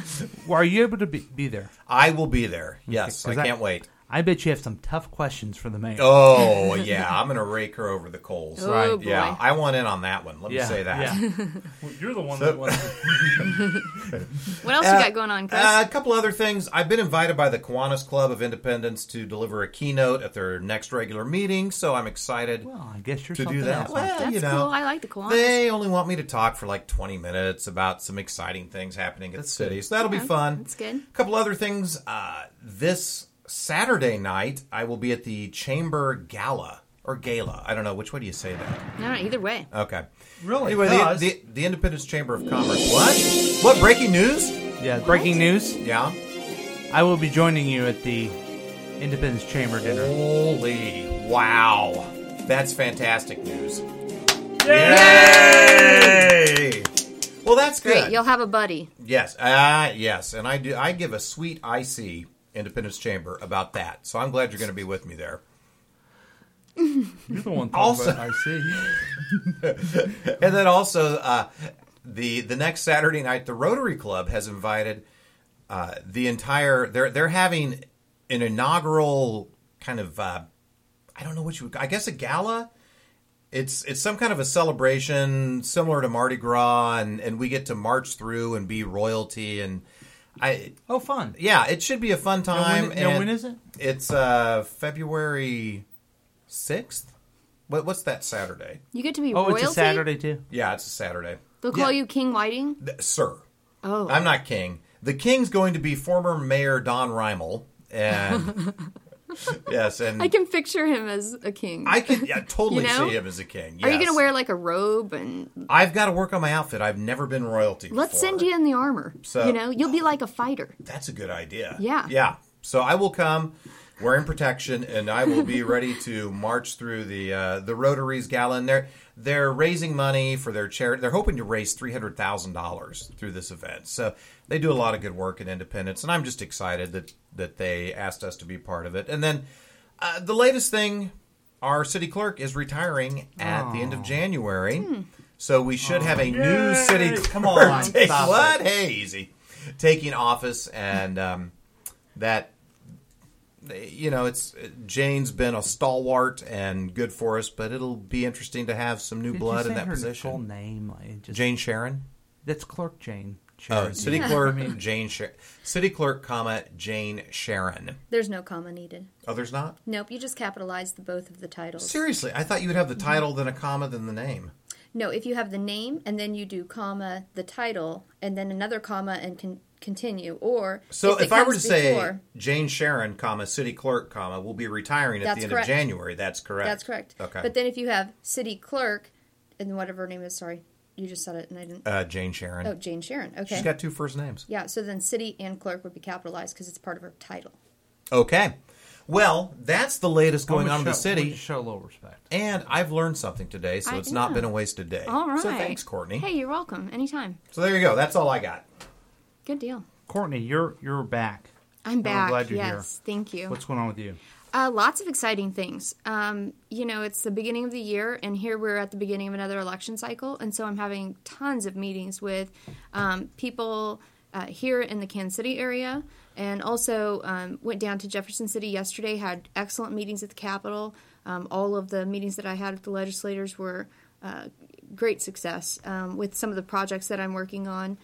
S1: Well, are you able to be, be there?
S2: i will be there yes
S1: 'cause I-
S2: can't wait
S1: I bet you have some tough questions for the mayor.
S2: oh *laughs* yeah i'm gonna rake her over the coals
S3: Oh,
S1: Right,
S3: boy.
S2: yeah i want in on that one let me say that
S1: Yeah. *laughs*
S6: You're the one
S2: So-
S6: that wants. *laughs*
S3: What else you got going on, Chris?
S2: Uh, a couple other things. I've been invited by the Kiwanis Club of Independence to deliver a keynote at their next regular meeting, so I'm excited
S1: well, I guess you're
S2: to do that.
S1: else.
S2: Well,
S3: That's
S2: you know,
S3: cool. I like the Kiwanis.
S2: They only want me to talk for like 20 minutes about some exciting things happening at the city, so that'll
S3: Yeah,
S2: be fun.
S3: that's good.
S2: A couple other things. Uh, this Saturday night, I will be at the Chamber Gala or Gala. I don't know which way do you say that.
S3: no, no, either way.
S2: Okay.
S1: Really?
S2: Anyway, the, the, the Independence Chamber of Commerce. What? What breaking news?
S1: yeah, breaking news.
S2: Yeah.
S1: I will be joining you at the Independence Chamber dinner.
S2: Holy wow. That's fantastic news.
S6: Yay!
S2: Well, that's good.
S3: Great, you'll have a buddy.
S2: yes. Uh, yes, and I do I give a sweet IC Independence Chamber about that. So I'm glad you're going to be with me there.
S1: You're the one talking
S2: Also-
S1: about *laughs* RC.
S2: And then also uh, the the next Saturday night the Rotary Club has invited uh, the entire they're they're having an inaugural kind of uh, I don't know what you would I guess a gala it's it's some kind of a celebration similar to Mardi Gras, and, and we get to march through and be royalty, and I
S1: Oh, fun.
S2: yeah, it should be a fun
S1: Now,
S2: time.
S1: when, now,
S2: and
S1: when is it?
S2: It's uh, February sixth. What what's that Saturday?
S3: You get to be
S1: Oh,
S3: royalty.
S1: it's a Saturday too.
S2: Yeah, it's a Saturday.
S3: They'll call
S2: Yeah.
S3: you King Whiting.
S2: Th- sir.
S3: Oh,
S2: I'm not king. The king's going to be former Mayor Don Reimal, and *laughs* *laughs* yes, and
S3: I can picture him as a king.
S2: I can yeah, *laughs* totally
S3: You know?
S2: see him as a king.
S3: Are you going to wear like a robe and
S2: I've got to work on my outfit. I've never been royalty.
S3: let's
S2: before.
S3: send you in the armor?
S2: So-
S3: you know, you'll be like a fighter.
S2: That's a good idea.
S3: Yeah.
S2: Yeah. So I will come wearing protection, and I will be ready to march through the uh, the Rotaries Gala. And they're they're raising money for their charity. They're hoping to raise three hundred thousand dollars through this event. So they do a lot of good work in Independence, and I'm just excited that that they asked us to be part of it. And then uh, the latest thing, our city clerk is retiring at the end of January. So we should have a new city clerk.
S1: Come on,
S2: take- what? *laughs* Hey, easy. Taking office, and um, that you know, it's Jane's been a stalwart and good for us, but it'll be interesting to have some new
S1: Did
S2: blood
S1: you
S2: in that
S1: her
S2: position.
S1: Full name, like, just,
S2: Jane Sharon.
S1: That's Clerk Jane.
S2: Oh, Sharon. Oh, city *laughs* clerk Jane Sha- city clerk, comma Jane Sharon.
S3: There's no comma needed.
S2: Oh, there's not.
S3: Nope, you just capitalize the both of the titles.
S2: Seriously, I thought you would have the title, then a comma, then the name.
S3: No, if you have the name and then you do comma the title and then another comma and con- continue, or
S2: So
S3: it
S2: if, I were to say
S3: before-
S2: Jane Sharon, comma city clerk, comma will be retiring at the end
S3: correct.
S2: of January, that's correct.
S3: that's correct.
S2: Okay.
S3: But then if you have city clerk and whatever her name is, sorry, you just said it and I didn't.
S2: uh, Jane Sharon.
S3: oh, Jane Sharon. Okay.
S2: She's got two first names.
S3: yeah, so then city and clerk would be capitalized because it's part of her title.
S2: Okay. Well, that's the latest going
S1: Why
S2: on in the
S1: we show- why don't
S2: city.
S1: Show a little respect.
S2: And I've learned something today, so
S3: I
S2: it's not been a wasted day.
S3: All right.
S2: So thanks, Courtney.
S3: Hey, you're welcome. Anytime.
S2: So there you go. That's all I got.
S3: Good deal.
S1: Courtney, you're you're back.
S3: I'm back.
S1: glad you're
S3: yes, thank you.
S1: What's going on with you?
S3: Uh, lots of exciting things. Um, you know, it's the beginning of the year, and here we're at the beginning of another election cycle, and so I'm having tons of meetings with um, people uh, here in the Kansas City area, and also um, went down to Jefferson City yesterday. Had excellent meetings at the Capitol. Um, all of the meetings that I had with the legislators were uh, great success um, with some of the projects that I'm working on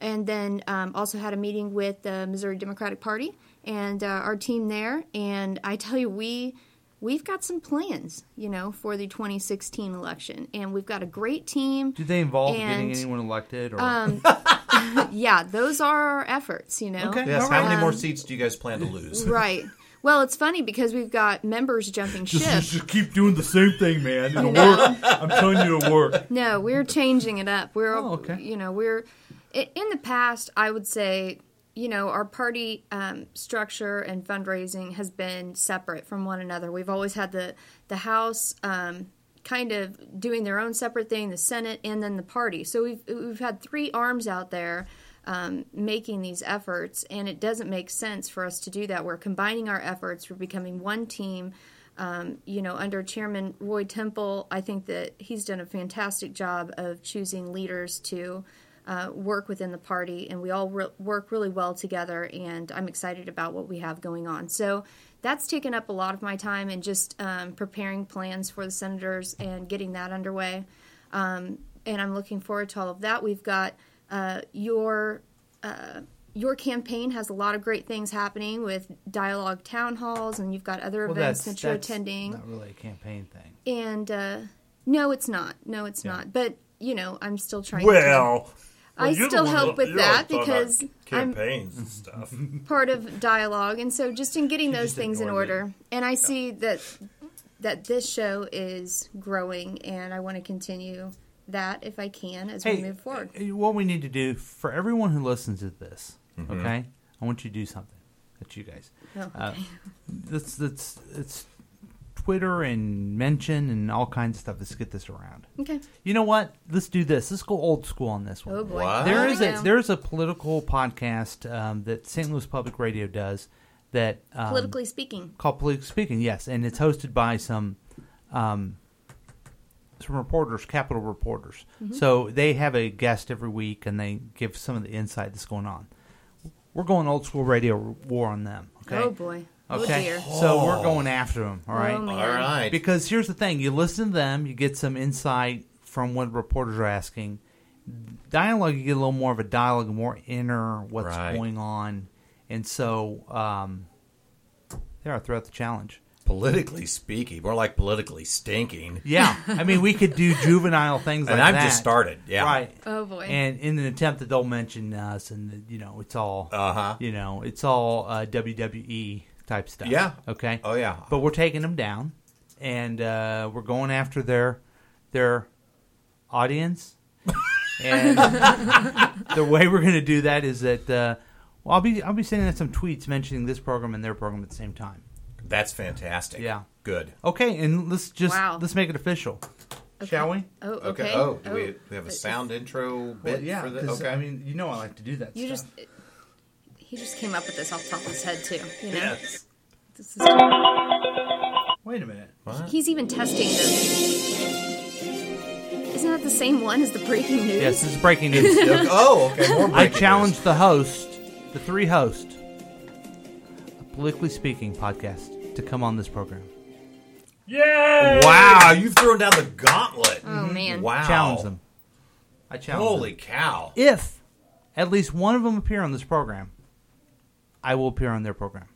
S3: and then um, also had a meeting with the Missouri Democratic Party and uh, our team there. And I tell you, we we've got some plans, you know, for the 2016 election, and we've got a great team.
S1: Do they involve getting anyone elected? Or
S3: Um, *laughs* yeah, those are our efforts, you know.
S1: Okay.
S2: Yes.
S1: All
S2: How
S1: right.
S2: many more seats do you guys plan to lose? *laughs*
S3: Right. Well, it's funny because we've got members jumping ship.
S6: Just keep doing the same thing, man. *laughs* It'll
S3: know.
S6: work. I'm telling you, it'll work.
S3: No, we're changing it up. We're,
S1: Oh, okay.
S3: you know, we're i- in the past. I would say, you know, our party um, structure and fundraising has been separate from one another. We've always had the the House um, kind of doing their own separate thing, the Senate, and then the party. So we've we've had three arms out there. Um, making these efforts, and it doesn't make sense for us to do that. We're combining our efforts. We're becoming one team um, you know, under Chairman Roy Temple, I think that he's done a fantastic job of choosing leaders to uh, work within the party, and we all re- work really well together. And I'm excited about what we have going on. So that's taken up a lot of my time and just um, preparing plans for the senators and getting that underway. Um, and I'm looking forward to all of that. We've got uh, your uh, your campaign has a lot of great things happening with dialogue town halls, and you've got other
S1: well,
S3: events that you're
S1: that's
S3: attending.
S1: Not really a campaign thing.
S3: And uh, no, it's not. No, it's not. But you know, I'm still trying. to
S6: Well,
S3: I still help with
S6: you're
S3: that
S6: talking about
S3: because I'm
S6: campaigns and stuff. *laughs*
S3: part of dialogue, and so just in getting those things in
S2: ignored
S3: order. And I see that that this show is growing, and I want to continue that if I can as we move forward.
S1: uh, what we need to do for everyone who listens to this,
S2: Mm-hmm.
S1: okay? I want you to do something. That's you guys.
S3: Oh,
S1: Uh, that's that's it's Twitter and mention and all kinds of stuff. Let's get this around.
S3: Okay.
S1: You know what? Let's do this. Let's go old school on this one.
S3: Oh boy.
S2: What?
S1: There
S3: Here
S1: is
S3: we
S1: a there's a political podcast um, that St. Louis Public Radio does that um,
S3: politically speaking.
S1: called Politically Speaking. Yes, and it's hosted by some um, some reporters, Capitol reporters.
S3: Mm-hmm.
S1: So they have a guest every week, and they give some of the insight that's going on. We're going old school radio war on them. Okay.
S3: Oh boy. Oh
S1: Okay.
S3: dear.
S1: So we're going after them. All right.
S3: Oh,
S2: all right.
S1: Because here's the thing: you listen to them, you get some insight from what reporters are asking. Dialogue, you get a little more of a dialogue, more inner what's
S2: Right.
S1: going on, and so um, there are throw out the challenge.
S2: politically speaking, more like politically stinking.
S1: Yeah, I mean, we could do juvenile things like
S2: and I've
S1: that.
S2: just started. Yeah.
S1: right?
S3: Oh boy.
S1: And in an attempt that they'll mention us, and that, you know, it's all,
S2: Uh-huh.
S1: you know, it's all uh, WWE type stuff.
S2: Yeah.
S1: Okay.
S2: Oh, yeah.
S1: But we're taking them down, and uh, we're going after their their audience. *laughs* and the way we're going to do that is that uh, well, I'll be I'll be sending out some tweets mentioning this program and their program at the same time.
S2: That's fantastic.
S1: Yeah.
S2: Good.
S1: Okay, and let's just
S3: Wow.
S1: let's make it official, shall we?
S3: oh, okay.
S2: Okay. Oh, do we,
S3: Oh.
S2: we have a sound intro bit
S1: Well, yeah,
S2: for the
S1: 'cause,
S2: Okay.
S1: I mean, you know, I like to do that.
S3: You
S1: stuff.
S3: just he just came up with this off the top of his head too. You know,
S2: yes.
S3: this is
S1: wait a minute. What?
S3: he's even testing them. Isn't that the same one as the breaking news?
S1: Yes, this is breaking news. *laughs*
S2: oh, okay. More
S1: I
S2: breaking
S1: challenge
S2: news.
S1: the host, the three hosts, of Politically Speaking podcast, to come on this program.
S6: Yay!
S2: Wow, you've thrown down the gauntlet.
S3: Oh mm-hmm. man.
S2: Wow.
S1: I challenge them. I challenge
S2: Holy
S1: them.
S2: cow.
S1: If at least one of them appear on this program, I will appear on their program.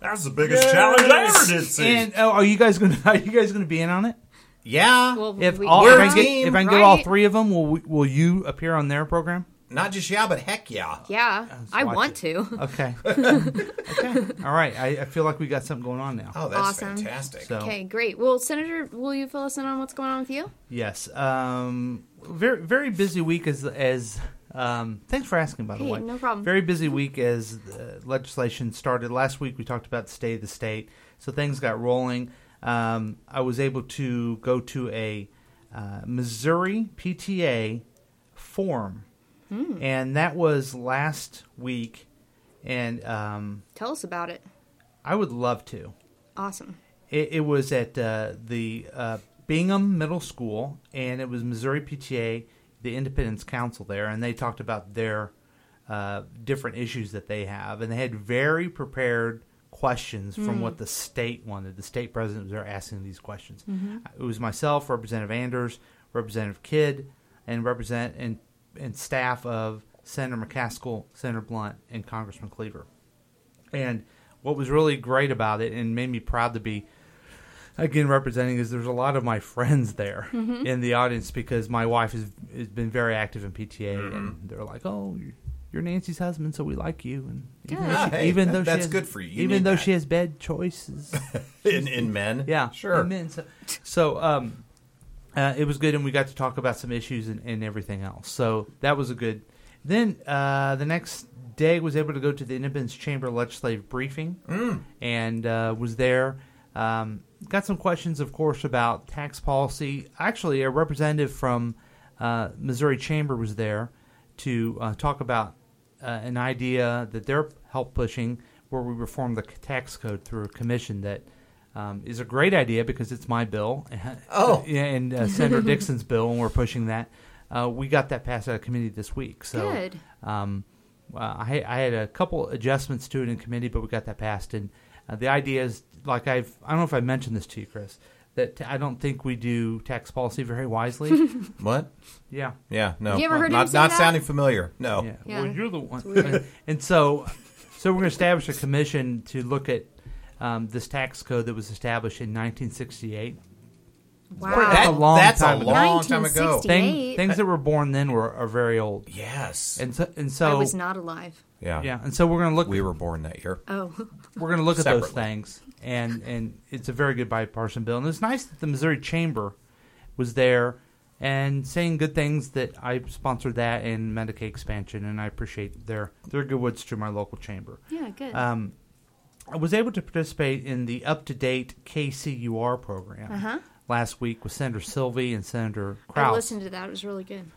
S6: That's the biggest challenge I ever did see.
S1: And oh, are you guys gonna *laughs* are you guys gonna be in on it?
S2: Yeah.
S3: Well,
S1: If
S3: we-
S1: all,
S2: We're
S1: if
S2: a
S1: I, get,
S2: team,
S1: if I can get all
S3: right?
S1: three of them, will we, will you appear on their program?
S2: Not just yeah, but heck yeah.
S3: yeah, I
S1: watch
S3: want
S1: it.
S3: to. *laughs*
S1: Okay. *laughs* okay. All right. I, I feel like we got something going on now.
S2: Oh, that's
S3: Awesome.
S2: fantastic.
S1: So
S3: Okay, great. Well, Senator, will you fill us in on what's going on with you?
S1: yes, um, very very busy week as as. Um, thanks for asking, by the
S3: Hey,
S1: way.
S3: no problem.
S1: Very busy week as the legislation started. Last week we talked about the state of the state, so things got rolling. Um, I was able to go to a uh, Missouri PTA forum,
S3: Hmm.
S1: and that was last week. And um,
S3: Tell us about it.
S1: I would love to.
S3: Awesome.
S1: It, it was at uh, the uh, Bingham Middle School, and it was Missouri PTA, the Independence Council there, and they talked about their uh, different issues that they have, and they had very prepared questions from what the state wanted. The state president was there asking these questions. It was myself, Representative Anders, Representative Kidd, and represent and and staff of Senator McCaskill, Senator Blunt, and Congressman Cleaver. And what was really great about it and made me proud to be again representing is there's a lot of my friends there in the audience because my wife has, has been very active in PTA and they're like, "Oh, you're, you're Nancy's husband, so we like you." And even
S3: Good.
S1: though she,
S2: Hey,
S1: even
S2: that-
S1: though
S2: that's
S1: has-
S2: good for you. You
S1: even though
S2: that.
S1: she has bad choices, *laughs*
S2: in in men.
S1: yeah,
S2: Sure.
S1: Amen. So, so um, uh, it was good, and we got to talk about some issues and, and everything else. So that was a good. Then uh, the next day, was able to go to the Independence Chamber Legislative briefing, and uh, was there. Um, got some questions, of course, about tax policy. Actually, a representative from uh, Missouri Chamber was there to uh, talk about uh, an idea that they're help pushing, where we reform the tax code through a commission that um, is a great idea because it's my bill. *laughs*
S2: Oh.
S1: yeah, and uh, Senator Dixon's bill, and we're pushing that. Uh, we got that passed out of committee this week. So,
S3: Good.
S1: Um, uh, I, I had a couple adjustments to it in committee, but we got that passed. And uh, the idea is, like I've, I don't know if I mentioned this to you, Chris, that I don't think we do tax policy very wisely. *laughs*
S2: What?
S1: yeah.
S2: Yeah. No.
S3: You ever heard him
S2: not
S3: say
S2: not
S3: that?
S2: sounding familiar. No.
S1: Yeah.
S3: Yeah.
S1: Well, you're the one.
S3: weird.
S1: and so, so we're going to establish a commission to look at um, this tax code that was established in 1968.
S3: Wow.
S1: That's a long
S2: that's
S1: time
S2: a
S1: ago.
S2: long time ago.
S1: Thing, things that were born then were are very old,
S2: Yes.
S1: and so and
S3: I was not alive.
S2: yeah.
S1: yeah, and so we're going to look.
S2: We were born that year.
S3: Oh, *laughs*
S1: we're going to look at those things, and and it's a very good bipartisan bill, and it's nice that the Missouri Chamber was there and saying good things that I sponsored that and Medicaid expansion, and I appreciate their their good words to my local chamber.
S3: yeah, good.
S1: Um, I was able to participate in the up to date KCUR program
S3: Uh-huh.
S1: Last week with Senator Silvey and Senator
S3: I listened to that. It was really good.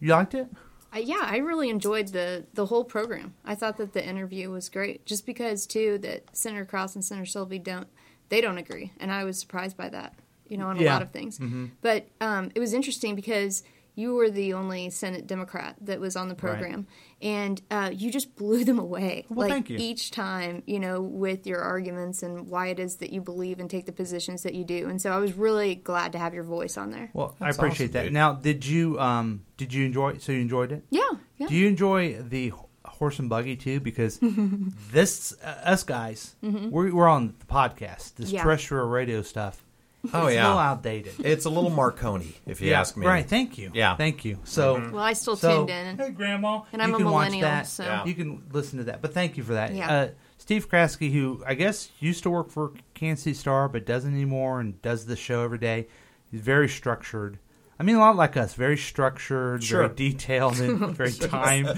S1: You liked it?
S3: Uh, yeah, I really enjoyed the the whole program. I thought that the interview was great, just because too that Senator Kraus and Senator Silvey don't they don't agree, and I was surprised by that. You know, on a
S1: Yeah.
S3: lot of things. But um, it was interesting because you were the only Senate Democrat that was on the program, and uh, you just blew them away.
S1: Well,
S3: like
S1: thank you.
S3: each time, you know, with your arguments and why it is that you believe and take the positions that you do. And so I was really glad to have your voice on there.
S1: Well, I appreciate
S2: awesome,
S1: that.
S2: dude.
S1: Now, did you um did you enjoy? So you enjoyed it?
S3: Yeah, yeah.
S1: Do you enjoy the horse and buggy too? Because *laughs* this uh, us guys, we're, we're on the podcast, this
S3: Mm-hmm. Yeah.
S1: terrestrial radio stuff.
S2: Oh
S1: it's
S2: yeah.
S1: a little outdated.
S2: It's a little Marconi, if you
S1: yeah,
S2: ask me.
S1: Right. Thank you.
S2: Yeah.
S1: Thank you. So.
S3: well, I still
S1: So-
S3: tuned in,
S6: Hey, Grandma.
S3: and I'm a millennial,
S1: that.
S3: so.
S2: Yeah.
S1: You can listen to that. But thank you for that.
S3: Yeah.
S1: Uh, Steve Kraske, who I guess used to work for Kansas City Star but doesn't anymore and does the show every day, he's very structured. I mean, a lot like us, very structured,
S2: Sure.
S1: very detailed, and *laughs* very timed.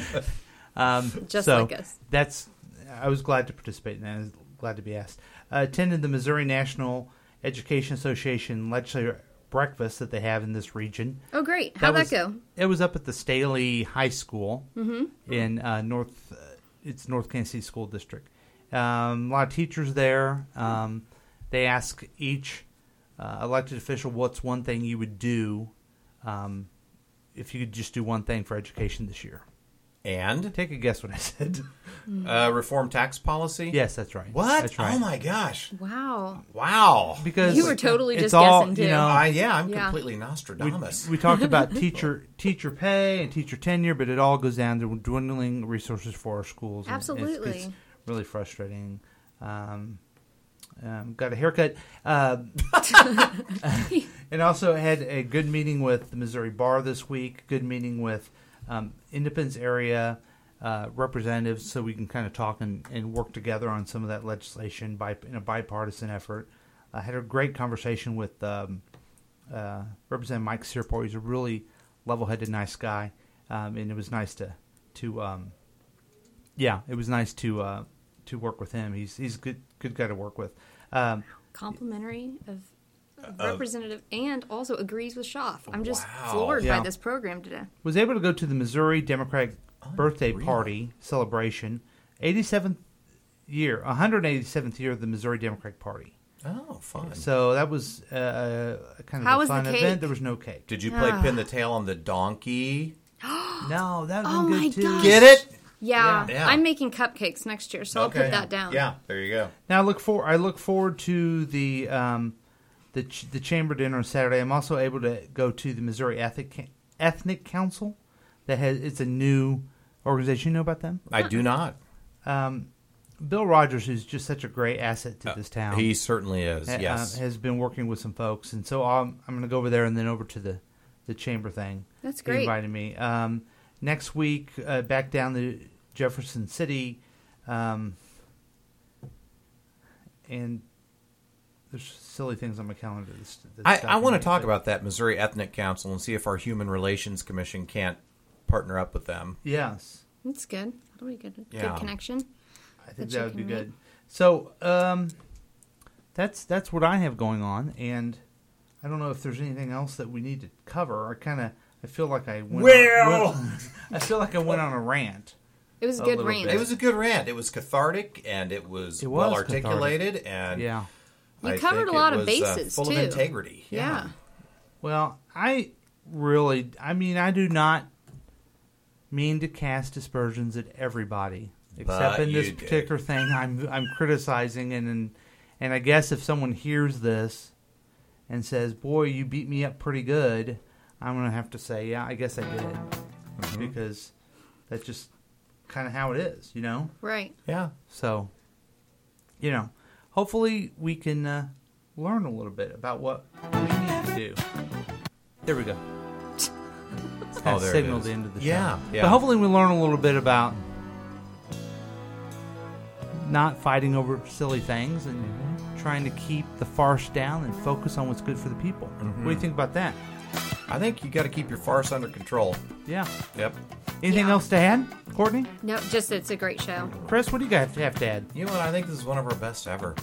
S1: Um,
S3: Just
S1: so
S3: like us.
S1: That's. I was glad to participate in that. I was glad to be asked. Uh, attended the Missouri National Education Association legislative breakfast that they have in this region.
S3: Oh, great! How'd that,
S1: was-
S3: go?
S1: It was up at the Staley High School in uh, North. Uh, it's North Kansas City School District. Um, a lot of teachers there. Um, they ask each uh, elected official, "What's one thing you would do um, if you could just do one thing for education this year?"
S2: And
S1: Take a guess what I said.
S2: uh, reform tax policy.
S1: yes, that's right.
S2: What?
S1: That's right.
S2: Oh my gosh!
S3: Wow.
S2: Wow.
S1: Because
S3: You were totally
S1: it's
S3: just
S1: all,
S3: guessing, too.
S1: You know,
S2: I yeah, I'm
S3: Yeah.
S2: completely
S1: we,
S2: Nostradamus.
S1: we talked *laughs* about teacher teacher pay and teacher tenure, but it all goes down to dwindling resources for our schools. and it's-
S3: Absolutely.
S1: it's, really frustrating. Um, um, got a haircut, uh, *laughs* *laughs* and also had a good meeting with the Missouri Bar this week. Good meeting with um, Independence area uh, representatives, so we can kind of talk and, and work together on some of that legislation by in a bipartisan effort. I had a great conversation with um, uh, Representative Mike Cierpiot. He's a really level-headed, nice guy, um, and it was nice to to um, yeah, it was nice to uh, to work with him. He's he's a good good guy to work with. Um,
S3: Complimentary of representative and also agrees with Schaaf. I'm just
S2: Wow.
S3: floored
S1: Yeah.
S3: by this program today.
S1: was able to go to the Missouri Democratic birthday party celebration, 87th year, 187th year of the Missouri Democratic Party.
S2: oh, fun.
S1: So that was uh, a kind of
S3: How
S1: a
S3: was the
S1: fun
S3: cake?
S1: event. There was no cake.
S2: Did you play pin the tail on the donkey? *gasps*
S1: No, that would
S3: Oh
S1: been
S3: my
S1: good too.
S3: gosh.
S2: Get it?
S3: Yeah,
S2: Yeah.
S3: I'm making cupcakes next year, so I'll put that down.
S2: Yeah, there you go.
S1: Now I look for I look forward to the um, the ch- the chamber dinner on Saturday. I'm also able to go to the Missouri Ethnic Ethnic Council. That has it's a new organization. You know about them?
S2: I do not.
S1: Um, Bill Rogers, who's just such a great asset to this town,
S2: He certainly is.
S1: ha-
S2: yes.
S1: uh, has been working with some folks, and so I'm I'm going to go over there and then over to the the chamber thing.
S3: That's
S1: He
S3: great.
S1: invited me. Um, next week, uh, back down to Jefferson City, um, and there's silly things on my calendar. That's, that's
S2: I, I want to talk about that Missouri Ethnic Council and see if our Human Relations Commission can't partner up with them.
S1: Yes,
S3: That's good. That'll be good.
S2: Yeah.
S3: Good connection.
S1: I think
S3: That
S1: that would be good.
S3: make.
S1: So um, that's that's what I have going on, and I don't know if there's anything else that we need to cover. I kind of I feel like I went
S6: Well.
S1: on, I feel like I went on a rant.
S3: It was
S1: A
S3: a good rant.
S1: bit.
S2: It was a good rant. It was cathartic and it was,
S1: It was
S2: well articulated and
S1: Yeah.
S3: You
S2: I
S3: covered
S2: think
S3: a lot of
S2: was, uh,
S3: bases,
S2: full
S3: too.
S2: of integrity.
S3: yeah.
S1: Well, I really, I mean, I do not mean to cast aspersions at everybody, except
S2: But
S1: in this
S2: you did.
S1: particular thing I'm I'm criticizing, and, and and I guess if someone hears this and says, "Boy, you beat me up pretty good," I'm gonna have to say, "Yeah, I guess I did,"
S2: Mm-hmm.
S1: because that's just kind of how it is, you know.
S3: Right.
S2: Yeah.
S1: So, you know, hopefully we can uh, learn a little bit about what we need to do. There we go. *laughs*
S2: Oh,
S1: That
S2: there it
S1: signaled
S2: is.
S1: the end of the show.
S2: Yeah, yeah.
S1: But hopefully we learn a little bit about not fighting over silly things and trying to keep the farce down and focus on what's good for the people. What
S2: Mm-hmm.
S1: do you think about that?
S2: I think you got to keep your farce under control.
S1: Yeah.
S2: Yep.
S1: Anything
S3: Yeah.
S1: else to add, Courtney?
S3: No, just it's a great show.
S1: Chris, what do you guys have to add?
S2: You know what? I think this is one of our best ever.